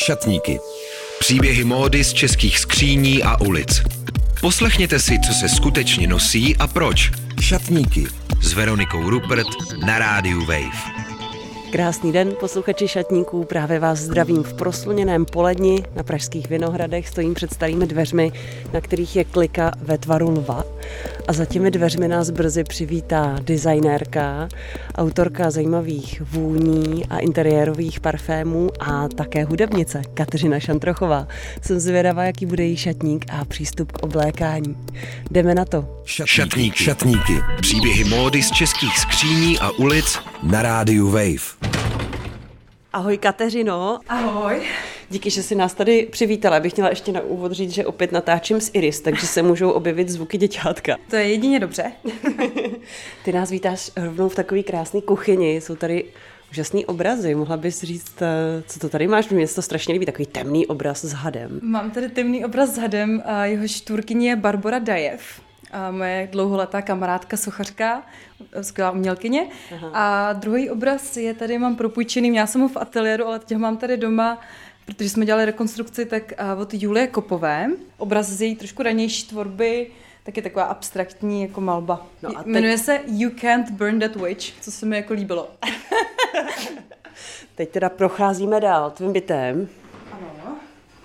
Šatníky. Příběhy módy z českých skříní a ulic. Poslechněte si, co se skutečně nosí a proč. Šatníky. S Veronikou Rupert na rádiu Wave. Krásný den, posluchači šatníků. Právě vás zdravím v prosluněném poledni na Pražských Vinohradech. Stojím před starými dveřmi, na kterých je klika ve tvaru lva. A za těmi dveřmi nás brzy přivítá designérka, autorka zajímavých vůní a interiérových parfémů a také hudebnice Kateřina Šantrochová. Jsem zvědavá, jaký bude její šatník a přístup k oblékání. Jdeme na to. Šatníky. Šatníky. Příběhy módy z českých skříní a ulic na rádiu Wave. Ahoj Kateřino. Ahoj. Díky, že jsi nás tady přivítala. Bych chtěla ještě na úvod říct, že opět natáčím s Iris, takže se můžou objevit zvuky děťátka. To je jedině dobře. Ty nás vítáš rovnou v takové krásné kuchyni. Jsou tady úžasný obrazy. Mohla bys říct, eh, co to tady máš? Mně se to strašně líbí, takový temný obraz s hadem. Mám tady temný obraz s hadem a jeho tvůrkyní je Barbara Dajev a moje dlouholetá kamarádka, sochařka, skvělá umělkyně. Aha. A druhý obraz je tady, mám propůjčený, já jsem ho v ateliéru, ale teď ho mám tady doma, protože jsme dělali rekonstrukci, tak od Julie Kopové. Obraz z její trošku ranější tvorby, tak je taková abstraktní jako malba. No a teď... Jmenuje se You Can't Burn That Witch, co se mi jako líbilo. teď teda procházíme dál tvým bytem. Ano.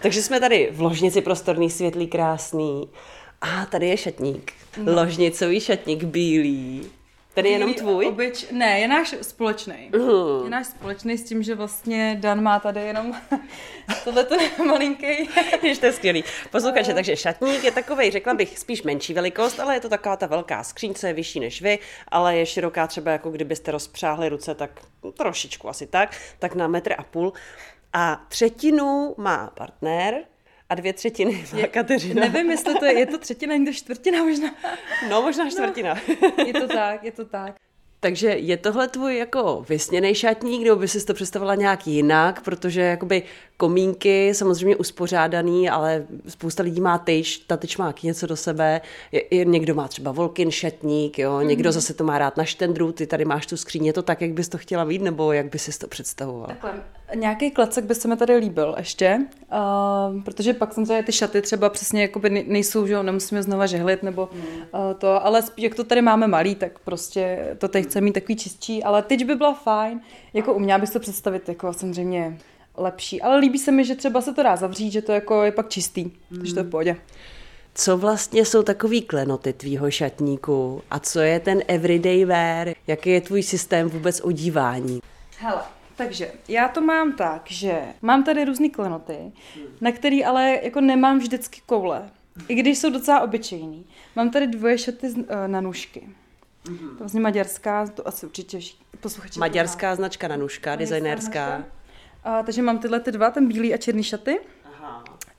Takže jsme tady v ložnici prostorný, světlý, krásný. A tady je šatník. No. Ložnicový šatník bílý. Ten je jenom tvůj? Obyč... Ne, je náš společný. Uh. Je náš společný s tím, že vlastně Dan má tady jenom tohleto malinký. Jež to je skvělý. Posluchače, takže šatník je takový, řekla bych, spíš menší velikost, ale je to taková ta velká skříň, co je vyšší než vy, ale je široká třeba jako kdybyste rozpřáhli ruce, tak trošičku asi tak, tak na metr a půl. A třetinu má partner, a dvě třetiny je, Kateřina. Nevím, jestli to je, je to třetina, někdo čtvrtina možná. No, možná čtvrtina. No, je to tak, je to tak. Takže je tohle tvůj jako vysněný šatník, nebo by si to představila nějak jinak, protože jakoby komínky samozřejmě uspořádaný, ale spousta lidí má tyč, ta tyč má něco do sebe, je, je, někdo má třeba volkin šatník, jo, mm-hmm. někdo zase to má rád na štendru, ty tady máš tu skříně, to tak, jak bys to chtěla mít, nebo jak bys si to představovala? Takhle, nějaký klacek by se mi tady líbil ještě, uh, protože pak samozřejmě ty šaty třeba přesně jakoby nejsou, že nemusíme znova žehlit, nebo mm. uh, to, ale spíš, jak to tady máme malý, tak prostě to teď chce mít takový čistší, ale teď by byla fajn, jako uměla bych to představit jako samozřejmě lepší. Ale líbí se mi, že třeba se to dá zavřít, že to jako je pak čistý, mm. takže to je v pohodě. Co vlastně jsou takový klenoty tvýho šatníku a co je ten everyday wear? Jaký je tvůj systém vůbec odívání? Hele, takže já to mám tak, že mám tady různé klenoty, na který ale jako nemám vždycky koule. I když jsou docela obyčejný. Mám tady dvoje šaty eh, na nůžky. To vlastně maďarská, to asi určitě posluchači. Maďarská značka na nůžka, designérská. A, takže mám tyhle ty dva, ten bílý a černý šaty.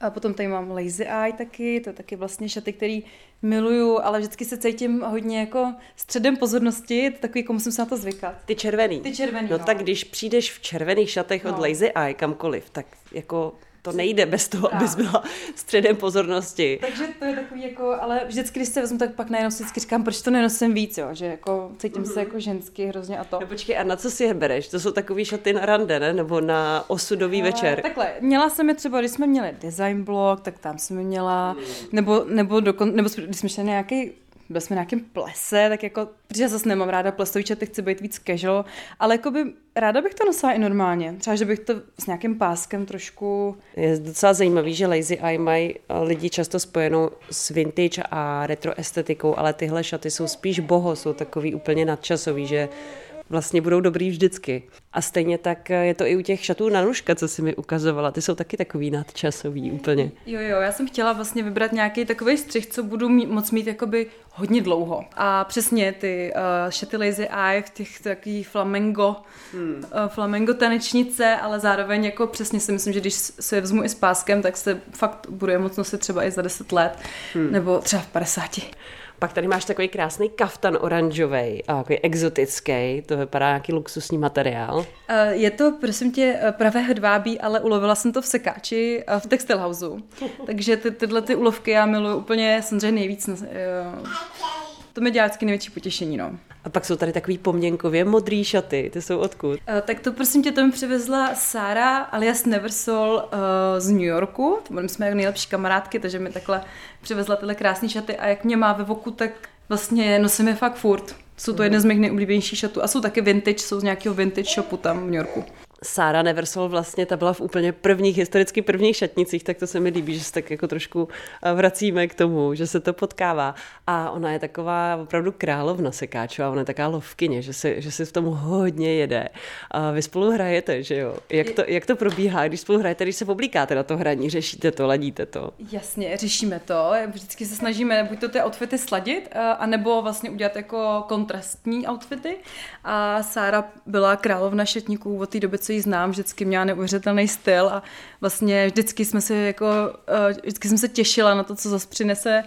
A potom tady mám Lazy Eye taky, to je taky vlastně šaty, který miluju, ale vždycky se cítím hodně jako středem pozornosti, to takový, jako musím se na to zvykat. Ty červený. Ty červený, no. no. tak když přijdeš v červených šatech no. od Lazy Eye kamkoliv, tak jako to nejde bez toho, abys byla středem pozornosti. Takže to je takový jako, ale vždycky, když se vezmu, tak pak najednou si vždycky říkám, proč to nenosím víc, jo? že jako cítím mm-hmm. se mhm. jako ženský hrozně a to. No počkej, a na co si je bereš? To jsou takový šaty na rande, ne? Nebo na osudový ale, večer? Takhle, měla jsem je třeba, když jsme měli design blog, tak tam jsem je měla, mm. nebo, nebo, dokon, nebo když jsme šli nějaký byli jsme na nějakém plese, tak jako, protože já zase nemám ráda plesový čaty, chci být víc casual, ale jako by ráda bych to nosila i normálně. Třeba, že bych to s nějakým páskem trošku... Je docela zajímavý, že Lazy Eye mají eh, lidi často spojenou s vintage a retro estetikou, ale tyhle šaty jsou spíš boho, jsou takový úplně nadčasový, že vlastně budou dobrý vždycky. A stejně tak je to i u těch šatů na nůžka, co si mi ukazovala. Ty jsou taky takový nadčasový úplně. Jo, jo, já jsem chtěla vlastně vybrat nějaký takový střih, co budu mít, moc mít jakoby hodně dlouho. A přesně ty uh, šaty Lazy Eye v těch takový flamengo, hmm. uh, flamengo tanečnice, ale zároveň jako přesně si myslím, že když se vezmu i s páskem, tak se fakt budu je moc nosit třeba i za 10 let, hmm. nebo třeba v 50. Pak tady máš takový krásný kaftan oranžový, takový exotický, to vypadá nějaký luxusní materiál. Eh, je to, prosím tě, eh, pravé hedvábí, ale ulovila jsem to v sekáči eh, v Textile House. Takže ty, tyhle ty ulovky já miluji úplně samozřejmě nejvíc. To mi dělá vždycky největší potěšení, no. A pak jsou tady takový poměnkově modrý šaty, ty jsou odkud? Uh, tak to prosím tě, to mi přivezla Sára alias Neversol uh, z New Yorku. My jsme jako nejlepší kamarádky, takže mi takhle přivezla tyhle krásné šaty a jak mě má ve voku, tak vlastně nosím je fakt furt. Jsou to jedny z mých nejoblíbenějších šatů a jsou taky vintage, jsou z nějakého vintage shopu tam v New Yorku. Sára Neversol vlastně, ta byla v úplně prvních, historicky prvních šatnicích, tak to se mi líbí, že se tak jako trošku eh, vracíme k tomu, že se to potkává. A ona je taková opravdu královna sekáčová, ona je taková lovkyně, že se, že se v tom hodně jede. A vy spolu hrajete, že jo? Jak to, jak to probíhá, když spolu hrajete, když se oblíkáte na to hraní, řešíte to, ladíte to? Jasně, řešíme to. Vždycky se snažíme buď to ty outfity sladit, eh, anebo vlastně udělat jako kontrastní outfity. A Sára byla královna šatníků od té doby, co ji znám, vždycky měla neuvěřitelný styl a vlastně vždycky jsme se jako, eh, vždycky jsem se těšila na to, co zase přinese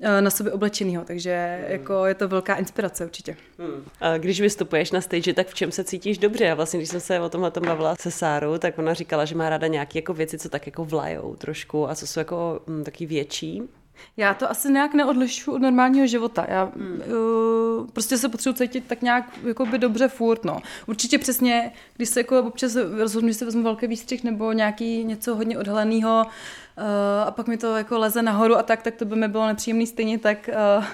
eh, na sobě oblečenýho, takže hmm. jako je to velká inspirace určitě. Hmm. A když vystupuješ na stage, tak v čem se cítíš dobře? A vlastně, když jsem se o tomhle tom bavila se Sárou, tak ona říkala, že má ráda nějaké jako věci, co tak jako vlajou trošku a co jsou jako m, hm, taky větší. Já to asi nějak neodlišuju od normálního života. Já hmm. uh, prostě se potřebuji cítit tak nějak jako by dobře furt, no. Určitě přesně, když se jako občas rozhodnu, že si vezmu velký výstřih nebo nějaký něco hodně odhaleného uh, a pak mi to jako leze nahoru a tak, tak to by mi bylo nepříjemný stejně tak uh,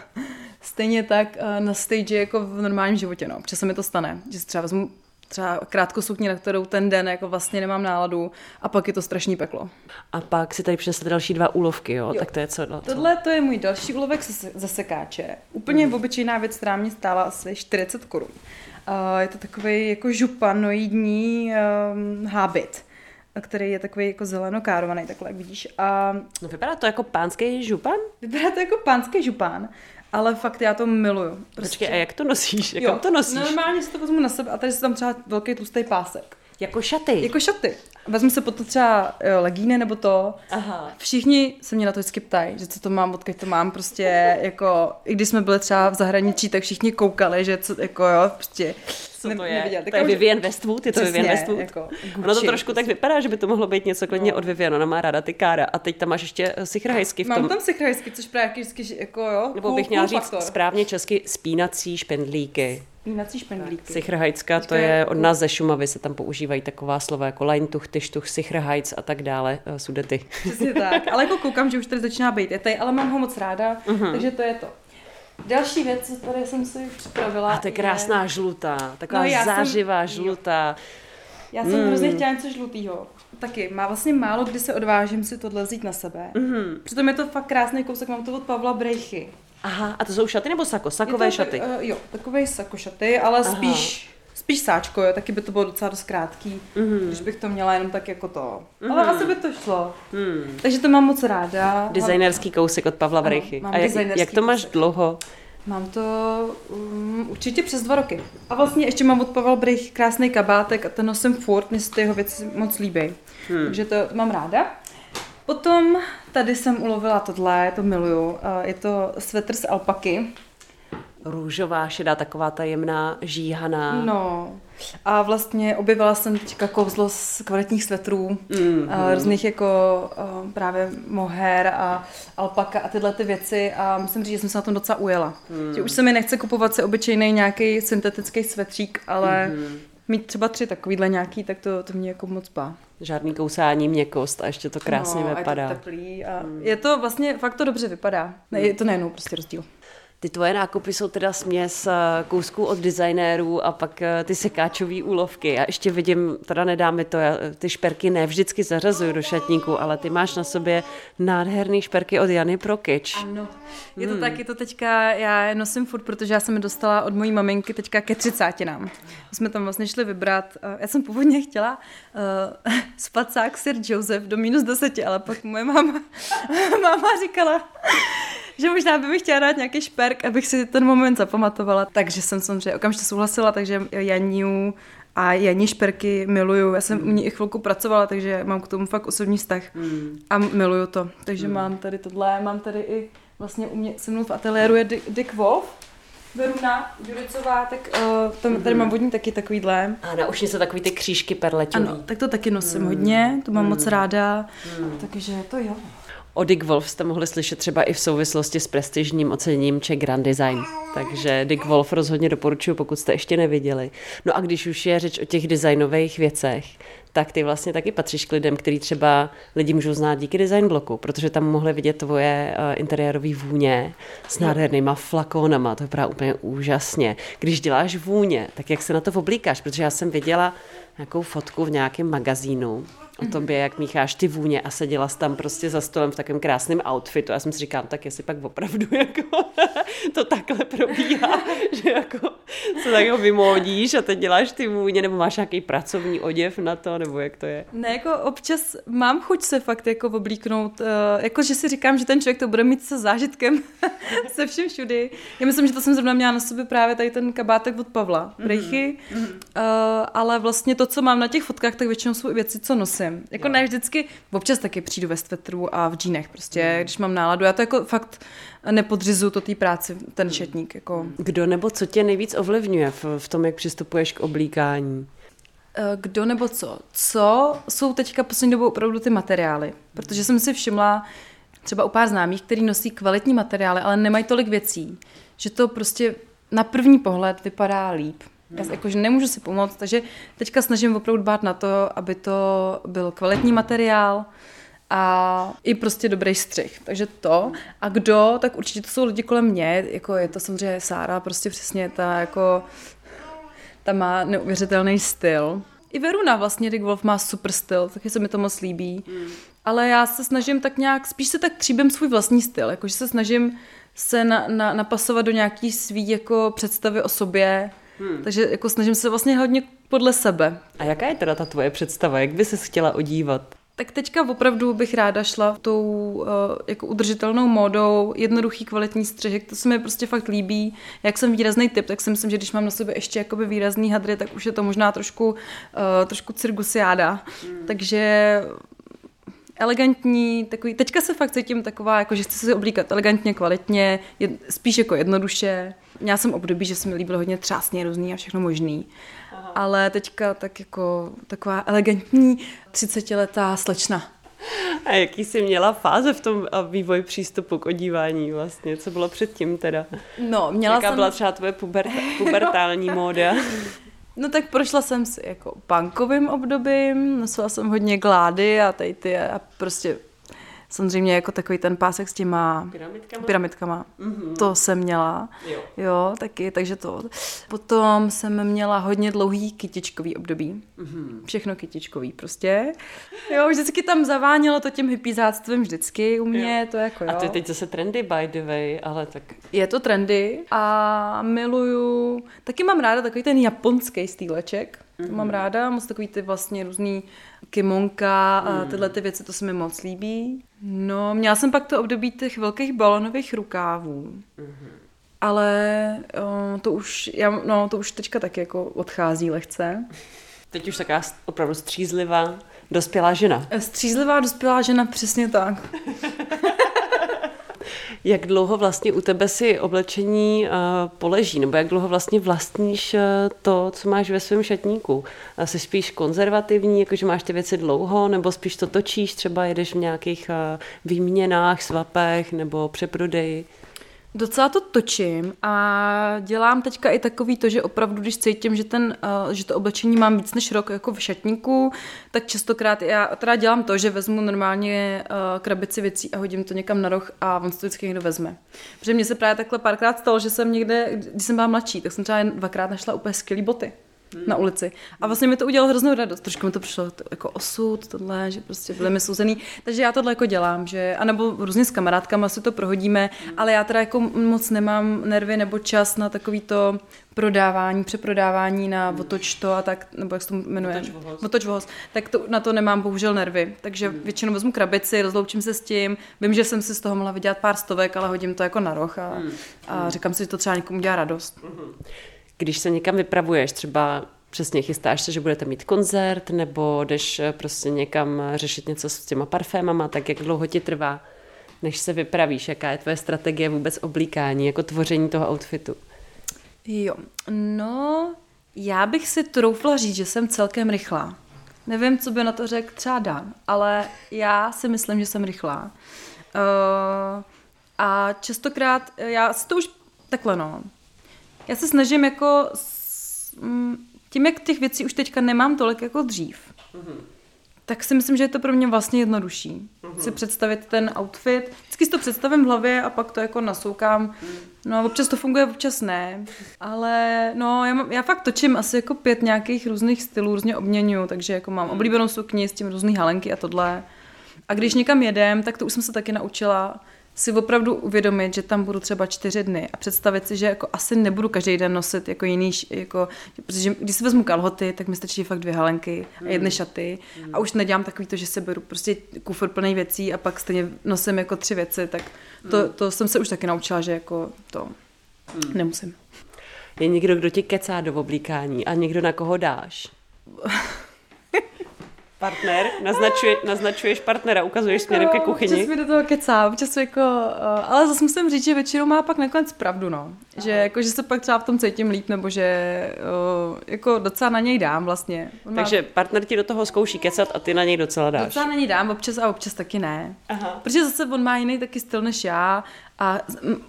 stejně tak uh, na stage jako v normálním životě, no. Přesně mi to stane, že si třeba vezmu třeba krátkou sukni, na kterou ten den jako vlastně nemám náladu a pak je to strašný peklo. A pak si tady přinesli další dva úlovky, jo? jo. Tak to je co? co? Tohle to je můj další úlovek ze sekáče. Úplně mm. obyčejná věc, která mě stála asi 40 korun. Uh, je to takový jako županoidní um, hábit který je takový jako zelenokárovaný, takhle jak vidíš. A... No, vypadá to jako pánský župan? Vypadá to jako pánský župan ale fakt já to miluju. Prostě. Počkej, a jak to nosíš? Jak jo, to nosíš? Normálně si to vezmu na sebe a tady si tam třeba velký tlustý pásek. Jako šaty? Jako šaty. Vezmu se potom třeba jo, legíny nebo to. Aha. Všichni se mě na to vždycky ptají, že co to mám, odkud to mám, prostě jako, i když jsme byli třeba v zahraničí, tak všichni koukali, že co, jako jo, prostě co to je? Neviděl. To je Vivian Westwood, je to Vivian Westwood. Jako ono to trošku tak vypadá, že by to mohlo být něco klidně no. od Vivian, ona má ráda ty kára. A teď tam máš ještě eh, sichrhajsky v tom. Mám tam sichrhajsky, což právě vždycky jako jo. Nebo bych měla říct faktor. správně česky spínací špendlíky. Spínací špendlíky. Sichrhajcka, to je od nás ze Šumavy, se tam používají taková slova jako lajntuch, tyštuch, sichrhajc a tak dále, uh, sudety. Přesně tak, ale jako koukám, že už tady začíná být. Je tady, ale mám ho moc ráda, uh-huh. takže to je to. Další věc, co tady jsem si připravila. A to je krásná je... žlutá, taková no, zářivá jsem... žlutá. Já jsem mm. hrozně chtěla něco žlutýho. Taky, má vlastně málo, kdy se odvážím si tohle vzít na sebe. Mm-hmm. Přitom je to fakt krásný kousek, mám to od Pavla Brejchy. Aha, a to jsou šaty nebo sako? Sakové to, šaty? Uh, jo, takové sako šaty, ale Aha. spíš spíš sáčko, jo, taky by to bylo docela dost krátký, mm-hmm. když bych to měla jenom tak jako to. Mm-hmm. Ale asi by to šlo. Mm. Takže to mám moc ráda. Designerský kousek od Pavla Vrejchy. A jak, jak to máš kousek. dlouho? Mám to um, určitě přes dva roky. A vlastně ještě mám od Pavel Brich krásný kabátek a ten nosím furt, mě se ty jeho věci moc líbí. Hmm. Takže to mám ráda. Potom tady jsem ulovila tohle, to miluju. Je to svetr z alpaky růžová, šedá, taková ta jemná, žíhaná. No. A vlastně objevila jsem teďka kouzlo z kvalitních svetrů, mm-hmm. různých jako právě moher a alpaka a tyhle ty věci a musím říct, že jsem se na tom docela ujela. Mm. Že už se mi nechce kupovat si obyčejný nějaký syntetický svetřík, ale mm-hmm. Mít třeba tři takovýhle nějaký, tak to, to mě jako moc bá. Žádný kousání, měkost a ještě to krásně no, vypadá. A je to teplý a mm. je to vlastně, fakt to dobře vypadá. Ne, je to nejenom prostě rozdíl. Ty tvoje nákupy jsou teda směs eh, kousků od designérů a pak eh, ty sekáčové úlovky. Já ještě vidím, teda nedáme to, já ty šperky ne vždycky zařazuju do šatníku, ale ty máš na sobě nádherný šperky od Jany Prokyč. Ano, je to hmm. tak, je to teďka, já je nosím furt, protože já jsem je dostala od mojí maminky teďka ke třicátinám. My jsme tam vlastně šli vybrat, eh, já jsem původně chtěla uh, spacák Sir Joseph do minus deseti, ale pak moje máma, máma říkala, že možná by mi chtěla dát nějaký šperk, abych si ten moment zapamatovala. Takže jsem samozřejmě okamžitě souhlasila, takže Janiu a Janí šperky miluju. Já jsem u ní i chvilku pracovala, takže mám k tomu fakt osobní vztah mm. a miluju to. Takže mm. mám tady tohle, mám tady i vlastně u mě se mnou v ateliéru je Dick Wolf, Veruna Juricová, tak uh, tam, tady mám vodní taky takovýhle. A na ušní jsou takový ty křížky perleťový. Ano, tak to taky nosím mm. hodně, to mám mm. moc ráda, mm. takže to jo. O Dick Wolf jste mohli slyšet třeba i v souvislosti s prestižním oceněním Czech Grand Design. Takže Dick Wolf rozhodně doporučuji, pokud jste ještě neviděli. No a když už je řeč o těch designových věcech, tak ty vlastně taky patříš k lidem, který třeba lidi můžou znát díky design bloku, protože tam mohli vidět tvoje uh, interiérové vůně s nádhernýma flakónama, to vypadá úplně úžasně. Když děláš vůně, tak jak se na to oblíkáš, protože já jsem viděla nějakou fotku v nějakém magazínu, o tobě, jak mícháš ty vůně a seděla jsi tam prostě za stolem v takovém krásném outfitu. Já jsem si říkala, tak jestli pak opravdu jako to takhle probíhá, že jako se tak ho vymodíš a teď děláš ty vůně, nebo máš nějaký pracovní oděv na to, nebo jak to je? Ne, jako občas mám chuť se fakt jako oblíknout, uh, jako že si říkám, že ten člověk to bude mít se zážitkem se všem všudy. Já myslím, že to jsem zrovna měla na sobě právě tady ten kabátek od Pavla, Brejchy, mm-hmm. uh, ale vlastně to, co mám na těch fotkách, tak většinou jsou věci, co nosím nosím. Jako ne vždycky, občas taky přijdu ve svetru a v džínech prostě, mm. když mám náladu. Já to jako fakt nepodřizu to té práci, ten šetník. Jako. Kdo nebo co tě nejvíc ovlivňuje v, v tom, jak přistupuješ k oblíkání? Eh, kdo nebo co? Co jsou teďka poslední dobou opravdu ty materiály? Protože jsem si všimla třeba u pár známých, který nosí kvalitní materiály, ale nemají tolik věcí, že to prostě na první pohled vypadá líp. Já jakože nemůžu si pomoct, takže teďka snažím opravdu dbát na to, aby to byl kvalitní materiál a i prostě dobrý střih. Takže to. A kdo, tak určitě to jsou lidi kolem mě, jako je to samozřejmě Sára, prostě přesně ta jako ta má neuvěřitelný styl. I Veruna vlastně, Dick Wolf má super styl, taky se mi to moc líbí. Mm. Ale já se snažím tak nějak, spíš se tak tříbím svůj vlastní styl, jakože se snažím se na, na, napasovat do nějaký svý jako představy o sobě, Hmm. Takže jako snažím se vlastně hodně podle sebe. A jaká je teda ta tvoje představa? Jak by se chtěla odívat? Tak teďka opravdu bych ráda šla tou uh, jako udržitelnou módou, jednoduchý kvalitní střihy, to se mi prostě fakt líbí. Jak jsem výrazný typ, tak si myslím, že když mám na sobě ještě jakoby výrazný hadry, tak už je to možná trošku, uh, trošku cirkusiáda. Hmm. Takže elegantní, takový, teďka se fakt cítím taková, jako že chci se oblíkat elegantně, kvalitně, jed, spíš jako jednoduše. Měla jsem období, že se mi líbilo hodně třásně různý a všechno možný. Aha. Ale teďka tak jako taková elegantní 30-letá slečna. A jaký jsi měla fáze v tom vývoji přístupu k odívání vlastně? Co bylo předtím teda? No, měla Jaká jsem... byla třeba tvoje puber... pubertální móda? No tak prošla jsem si jako punkovým obdobím, nosila jsem hodně glády a tady ty a prostě samozřejmě jako takový ten pásek s těma pyramidkama, pyramidkama. Mm-hmm. to jsem měla, jo. jo, taky, takže to. Potom jsem měla hodně dlouhý kytičkový období, mm-hmm. všechno kytičkový prostě, jo, vždycky tam zavánělo to tím hypizáctvím vždycky u mě, jo. to jako jo. A to je teď zase trendy by the way, ale tak. Je to trendy a miluju, taky mám ráda takový ten japonský stýleček, Mm-hmm. To mám ráda, moc takový ty vlastně různý kimonka a mm. tyhle ty věci, to se mi moc líbí. No, měla jsem pak to období těch velkých balonových rukávů. Mm-hmm. Ale o, to už, já, no, to už teďka taky jako odchází lehce. Teď už taková opravdu střízlivá, dospělá žena. Střízlivá, dospělá žena, přesně tak. Jak dlouho vlastně u tebe si oblečení uh, poleží, nebo jak dlouho vlastně vlastníš uh, to, co máš ve svém šatníku? Jsi spíš konzervativní, jakože máš ty věci dlouho, nebo spíš to točíš, třeba jedeš v nějakých uh, výměnách, svapech nebo přeprodeji? Docela to točím a dělám teďka i takový to, že opravdu, když cítím, že, ten, uh, že to oblečení mám víc než rok jako v šatníku, tak častokrát já teda dělám to, že vezmu normálně uh, krabici věcí a hodím to někam na roh a on to vždycky někdo vezme. Protože mně se právě takhle párkrát stalo, že jsem někde, když jsem byla mladší, tak jsem třeba dvakrát našla úplně skvělé boty na ulici. A vlastně mi to udělalo hroznou radost. Trošku mi to přišlo to, jako osud, tohle, že prostě byly mi souzený. Takže já tohle jako dělám, že, anebo různě s kamarádkama si to prohodíme, ale já teda jako moc nemám nervy nebo čas na takový to prodávání, přeprodávání na otoč to a tak, nebo jak se to jmenuje? Otoč vohoz. Tak to, na to nemám bohužel nervy. Takže hmm. většinou vezmu krabici, rozloučím se s tím. Vím, že jsem si z toho mohla vydělat pár stovek, ale hodím to jako na roh a, hmm. a říkám si, že to třeba někomu dělá radost. Hmm když se někam vypravuješ, třeba přesně chystáš se, že budete mít koncert, nebo jdeš eh, prostě někam řešit něco s těma parfémama, tak jak dlouho ti trvá, než se vypravíš, jaká je tvoje strategie vůbec oblíkání, jako tvoření toho outfitu? Jo, no, já bych si troufla říct, že jsem celkem rychlá. Nevím, co by na to řekl třeba Dan, ale já si myslím, že jsem rychlá. Uh, a častokrát, já si to už takhle no, já se snažím jako s, mm, tím, jak těch věcí už teďka nemám tolik jako dřív, mm-hmm. tak si myslím, že je to pro mě vlastně jednodušší. Mm-hmm. Si představit ten outfit, vždycky si to představím v hlavě a pak to jako nasoukám. Mm. No občas to funguje, občas ne. Ale no, já, mám, já fakt točím asi jako pět nějakých různých stylů, různě obměňuju, takže jako mám oblíbenou sukni s tím různý halenky a tohle. A když někam jedem, tak to už jsem se taky naučila si opravdu uvědomit, že tam budu třeba čtyři dny a představit si, že jako asi nebudu každý den nosit jako jiný, jako, protože když si vezmu kalhoty, tak mi stačí fakt dvě halenky a jedny hmm. šaty mm. a už nedělám takový to, že si beru prostě kufr plný věcí a pak stejně nosím jako tři věci, tak to, mm. to jsem se už taky naučila, že jako to nemusím. Je někdo, kdo ti kecá do oblíkání a někdo, na koho dáš? partner, naznačuje, naznačuješ partnera, ukazuješ směrem ke kuchyni. Občas mi do toho kecá, občas jako, uh, ale zase musím říct, že většinou má pak nakonec pravdu, no. Že, jako, že se pak třeba v tom cítím líp, nebo že uh, jako docela na něj dám vlastně. On Takže má... partner ti do toho zkouší kecat a ty na něj docela dáš. Docela na něj dám, občas a občas taky ne. Aha. Protože zase on má jiný taky styl než já a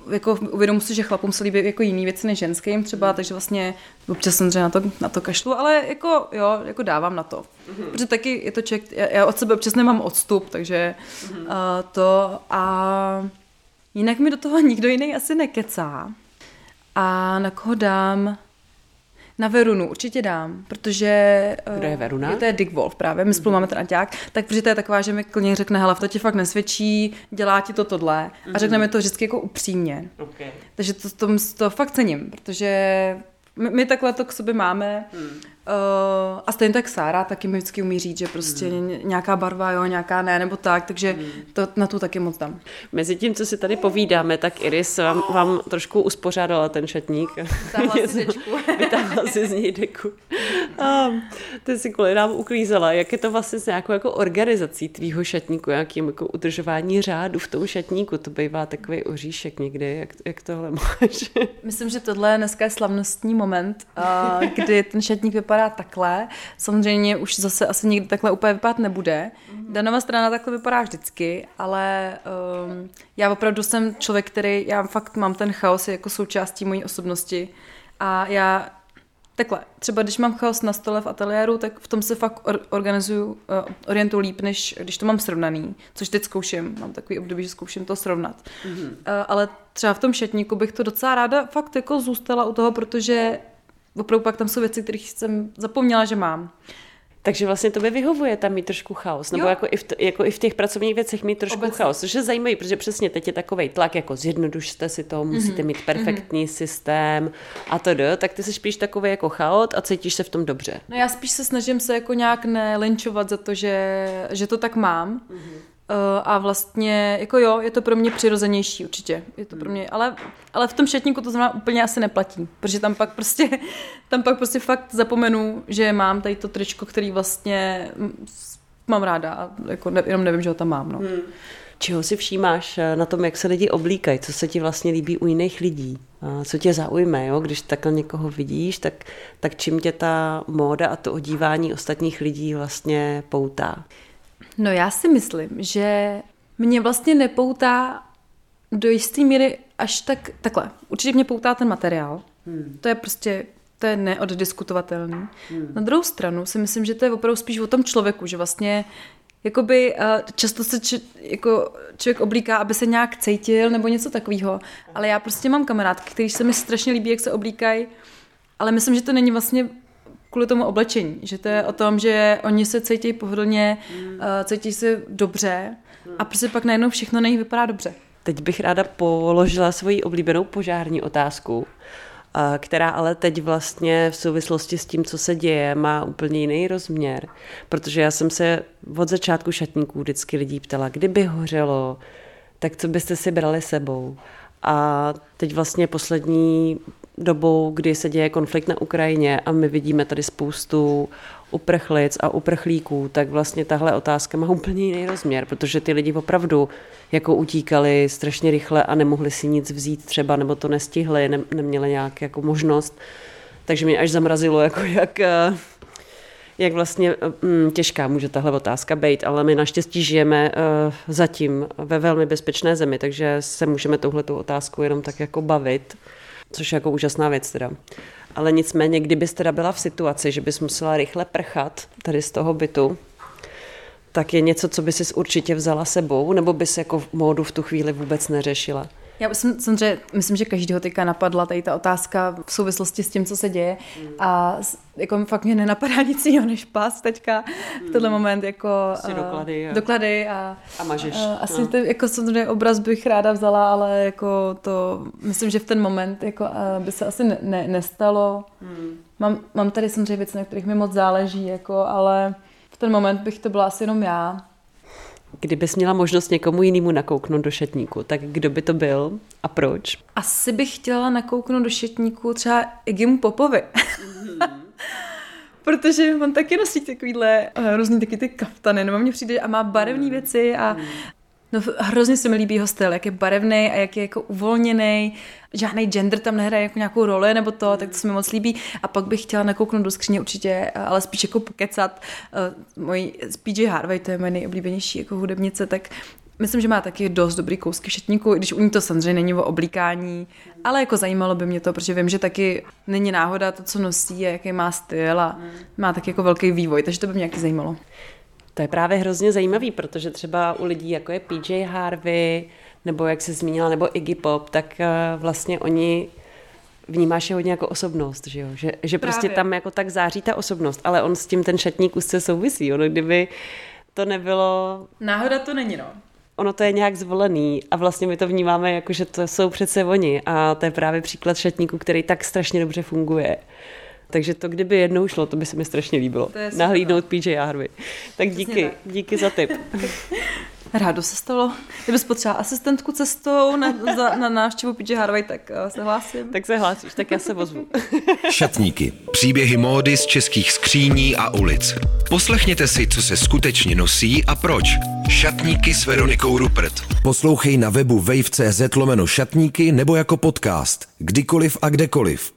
jako uvědomuji si, že chlapům se líbí jako jiný věci než ženským třeba, takže vlastně občas samozřejmě na to, na to kašlu, ale jako jo, jako dávám na to. Mm-hmm. Protože taky je to člověk, já, já od sebe občas nemám odstup, takže mm-hmm. uh, to a jinak mi do toho nikdo jiný asi nekecá. A na koho dám? Na Verunu určitě dám, protože... Kdo je eh, Veruna? Je to je Dick Wolf právě, my spolu mm-hmm. máme ten Aťák, tak protože to je taková, že mi klidně řekne, hele, to ti fakt nesvědčí, dělá ti to tohle mm-hmm. a řekne mi to vždycky jako upřímně. Okay. Takže to, to, to fakt cením, protože my, my takhle to k sobě máme. Hmm. Uh, a stejně tak Sára taky mi vždycky umí říct, že prostě hmm. nějaká barva, jo, nějaká ne, nebo tak, takže hmm. to na tu taky moc dám. Mezi tím, co si tady povídáme, tak Iris vám, vám trošku uspořádala ten šatník. Vytáhla si dečku. Vytáhla si z něj deku. A ty si kvůli nám uklízela. Jak je to vlastně s nějakou jako organizací tvýho šatníku, jakým jako udržování řádu v tom šatníku? To bývá takový oříšek někdy. Jak, jak tohle máš? Myslím, že tohle je dneska slavnostní moment, kdy ten šatník vypadá vypadá takhle. Samozřejmě už zase asi nikdy takhle úplně vypadat nebude. Mm-hmm. Danová strana takhle vypadá vždycky, ale um, já opravdu jsem člověk, který, já fakt mám ten chaos jako součástí mojí osobnosti a já Takhle, třeba když mám chaos na stole v ateliéru, tak v tom se fakt or- organizuju, uh, orientuju líp, než když to mám srovnaný, což teď zkouším, mám takový období, že zkouším to srovnat. Mm-hmm. Uh, ale třeba v tom šatníku bych to docela ráda fakt jako zůstala u toho, protože opravdu pak tam jsou věci, které jsem zapomněla, že mám. Takže vlastně to by vyhovuje tam mít trošku chaos, nebo jako i, v, jako i v těch pracovních věcech mít trošku Obecně. chaos, což je zajímavé, protože přesně teď je takový tlak, jako zjednodušte si to, musíte mm-hmm. mít perfektní mm-hmm. systém a to tak ty jsi spíš takový jako chaot a cítíš se v tom dobře. No já spíš se snažím se jako nějak nelinčovat za to, že, že to tak mám, mm-hmm. Uh, a vlastně, jako jo, je to pro mě přirozenější určitě. Je to pro mě, ale, ale v tom šatníku to znamená úplně asi neplatí, protože tam pak prostě, tam pak prostě fakt zapomenu, že mám tady to tričko, který vlastně mám ráda a jako ne, jenom nevím, že ho tam mám, no. Hmm. Čeho si všímáš eh, na tom, jak se lidi oblíkají, co se ti vlastně líbí u jiných lidí, co tě zaujme, jo? když takhle někoho vidíš, tak, tak čím tě ta móda a to odívání ostatních lidí vlastně poutá? No já si myslím, že mě vlastně nepoutá do jisté míry až tak, takhle. Určitě mě poutá ten materiál. Hmm. To je prostě, to je neoddiskutovatelný. Hmm. Na druhou stranu si myslím, že to je opravdu spíš o tom člověku, že vlastně jakoby často se č, jako člověk oblíká, aby se nějak cítil nebo něco takového, ale já prostě mám kamarádky, který se mi strašně líbí, jak se oblíkají, ale myslím, že to není vlastně kvůli tomu oblečení, že to je o tom, že oni se cítí pohodlně, mm. uh, cítí se dobře mm. a prostě pak najednou všechno na nich vypadá dobře. Teď bych ráda položila svoji oblíbenou požární otázku, eh, která ale teď vlastně v souvislosti s tím, co se děje, má úplně jiný rozměr. Protože já jsem se od začátku šatníků vždycky lidí ptala, kdyby hořelo, tak co byste si brali sebou? A teď vlastně poslední dobou, kdy se děje konflikt na Ukrajině a my vidíme tady spoustu uprchlic a uprchlíků, tak vlastně tahle otázka má úplně jiný rozměr, protože ty lidi opravdu jako utíkali strašně rychle a nemohli si nic vzít třeba, nebo to nestihli, ne, neměli nějak jako možnost. Takže mě až zamrazilo, jako jak, jak vlastně mm, těžká může tahle otázka být, ale my naštěstí žijeme uh, zatím ve velmi bezpečné zemi, takže se můžeme touhletou otázku jenom tak jako bavit, což je jako úžasná věc teda. Ale nicméně, kdybys teda byla v situaci, že bys musela rychle prchat tady z toho bytu, tak je něco, co by si určitě vzala sebou, nebo bys jako v módu v tu chvíli vůbec neřešila? Já myslím, samozřejmě, myslím, že každýho teďka napadla tady ta otázka v souvislosti s tím, co se děje mm. a jako fakt mě nenapadá nic jiného než pas teďka v tenhle moment jako uh, doklady, a, doklady a, a mažeš. Uh, asi no. ty, jako samozřejmě obraz bych ráda vzala, ale jako to myslím, že v ten moment jako uh, by se asi ne, ne, nestalo. Mm. Mám, mám tady samozřejmě věci, na kterých mi moc záleží, jako, ale v ten moment bych to byla asi jenom já. Kdybys měla možnost někomu jinému nakouknout do šatníku, tak kdo by to byl a proč? Asi bych chtěla nakouknout do šatníku třeba Igimu Popovi. Mm-hmm. Protože on taky nosí takovýhle uh, různý taky ty kaftany, nebo mně přijde a má barevné mm. věci a mm. No hrozně se mi líbí jeho styl, jak je barevný a jak je jako uvolněný. Žádný gender tam nehraje jako nějakou roli nebo to, tak to se mi moc líbí. A pak bych chtěla nakouknout do skříně určitě, ale spíš jako pokecat. Uh, můj PJ Harvey, to je moje nejoblíbenější jako hudebnice, tak Myslím, že má taky dost dobrý kousky šatníku, když u ní to samozřejmě není o oblíkání, ale jako zajímalo by mě to, protože vím, že taky není náhoda to, co nosí a jaký má styl a má taky jako velký vývoj, takže to by mě nějaký zajímalo. To je právě hrozně zajímavý, protože třeba u lidí, jako je PJ Harvey, nebo jak se zmínila, nebo Iggy Pop, tak eh, vlastně oni vnímáš je hodně jako osobnost, že jo? Že, že prostě tam jako tak září ta osobnost, ale on s tím ten šatník úzce souvisí. Ono kdyby to nebylo... Náhoda to není, no. Ono to je nějak zvolený a vlastně my to vnímáme jako, že to jsou přece oni a to je právě příklad šatníku, který tak strašně dobře funguje. Takže to, kdyby jednou šlo, to by se mi strašně líbilo. Nahlídnout PJ Harvey. Tak díky, tak. díky za tip. Rádo se stalo. Kdybys potřeba asistentku cestou na, za, na návštěvu PJ Harvey, tak uh, se hlásím. Tak se hlásíš, tak já se vozvu. Šatníky. Příběhy módy z českých skříní a ulic. Poslechněte si, co se skutečně nosí a proč. Šatníky s Veronikou Rupert. Poslouchej na webu wave.cz lomeno šatníky nebo jako podcast. Kdykoliv a kdekoliv.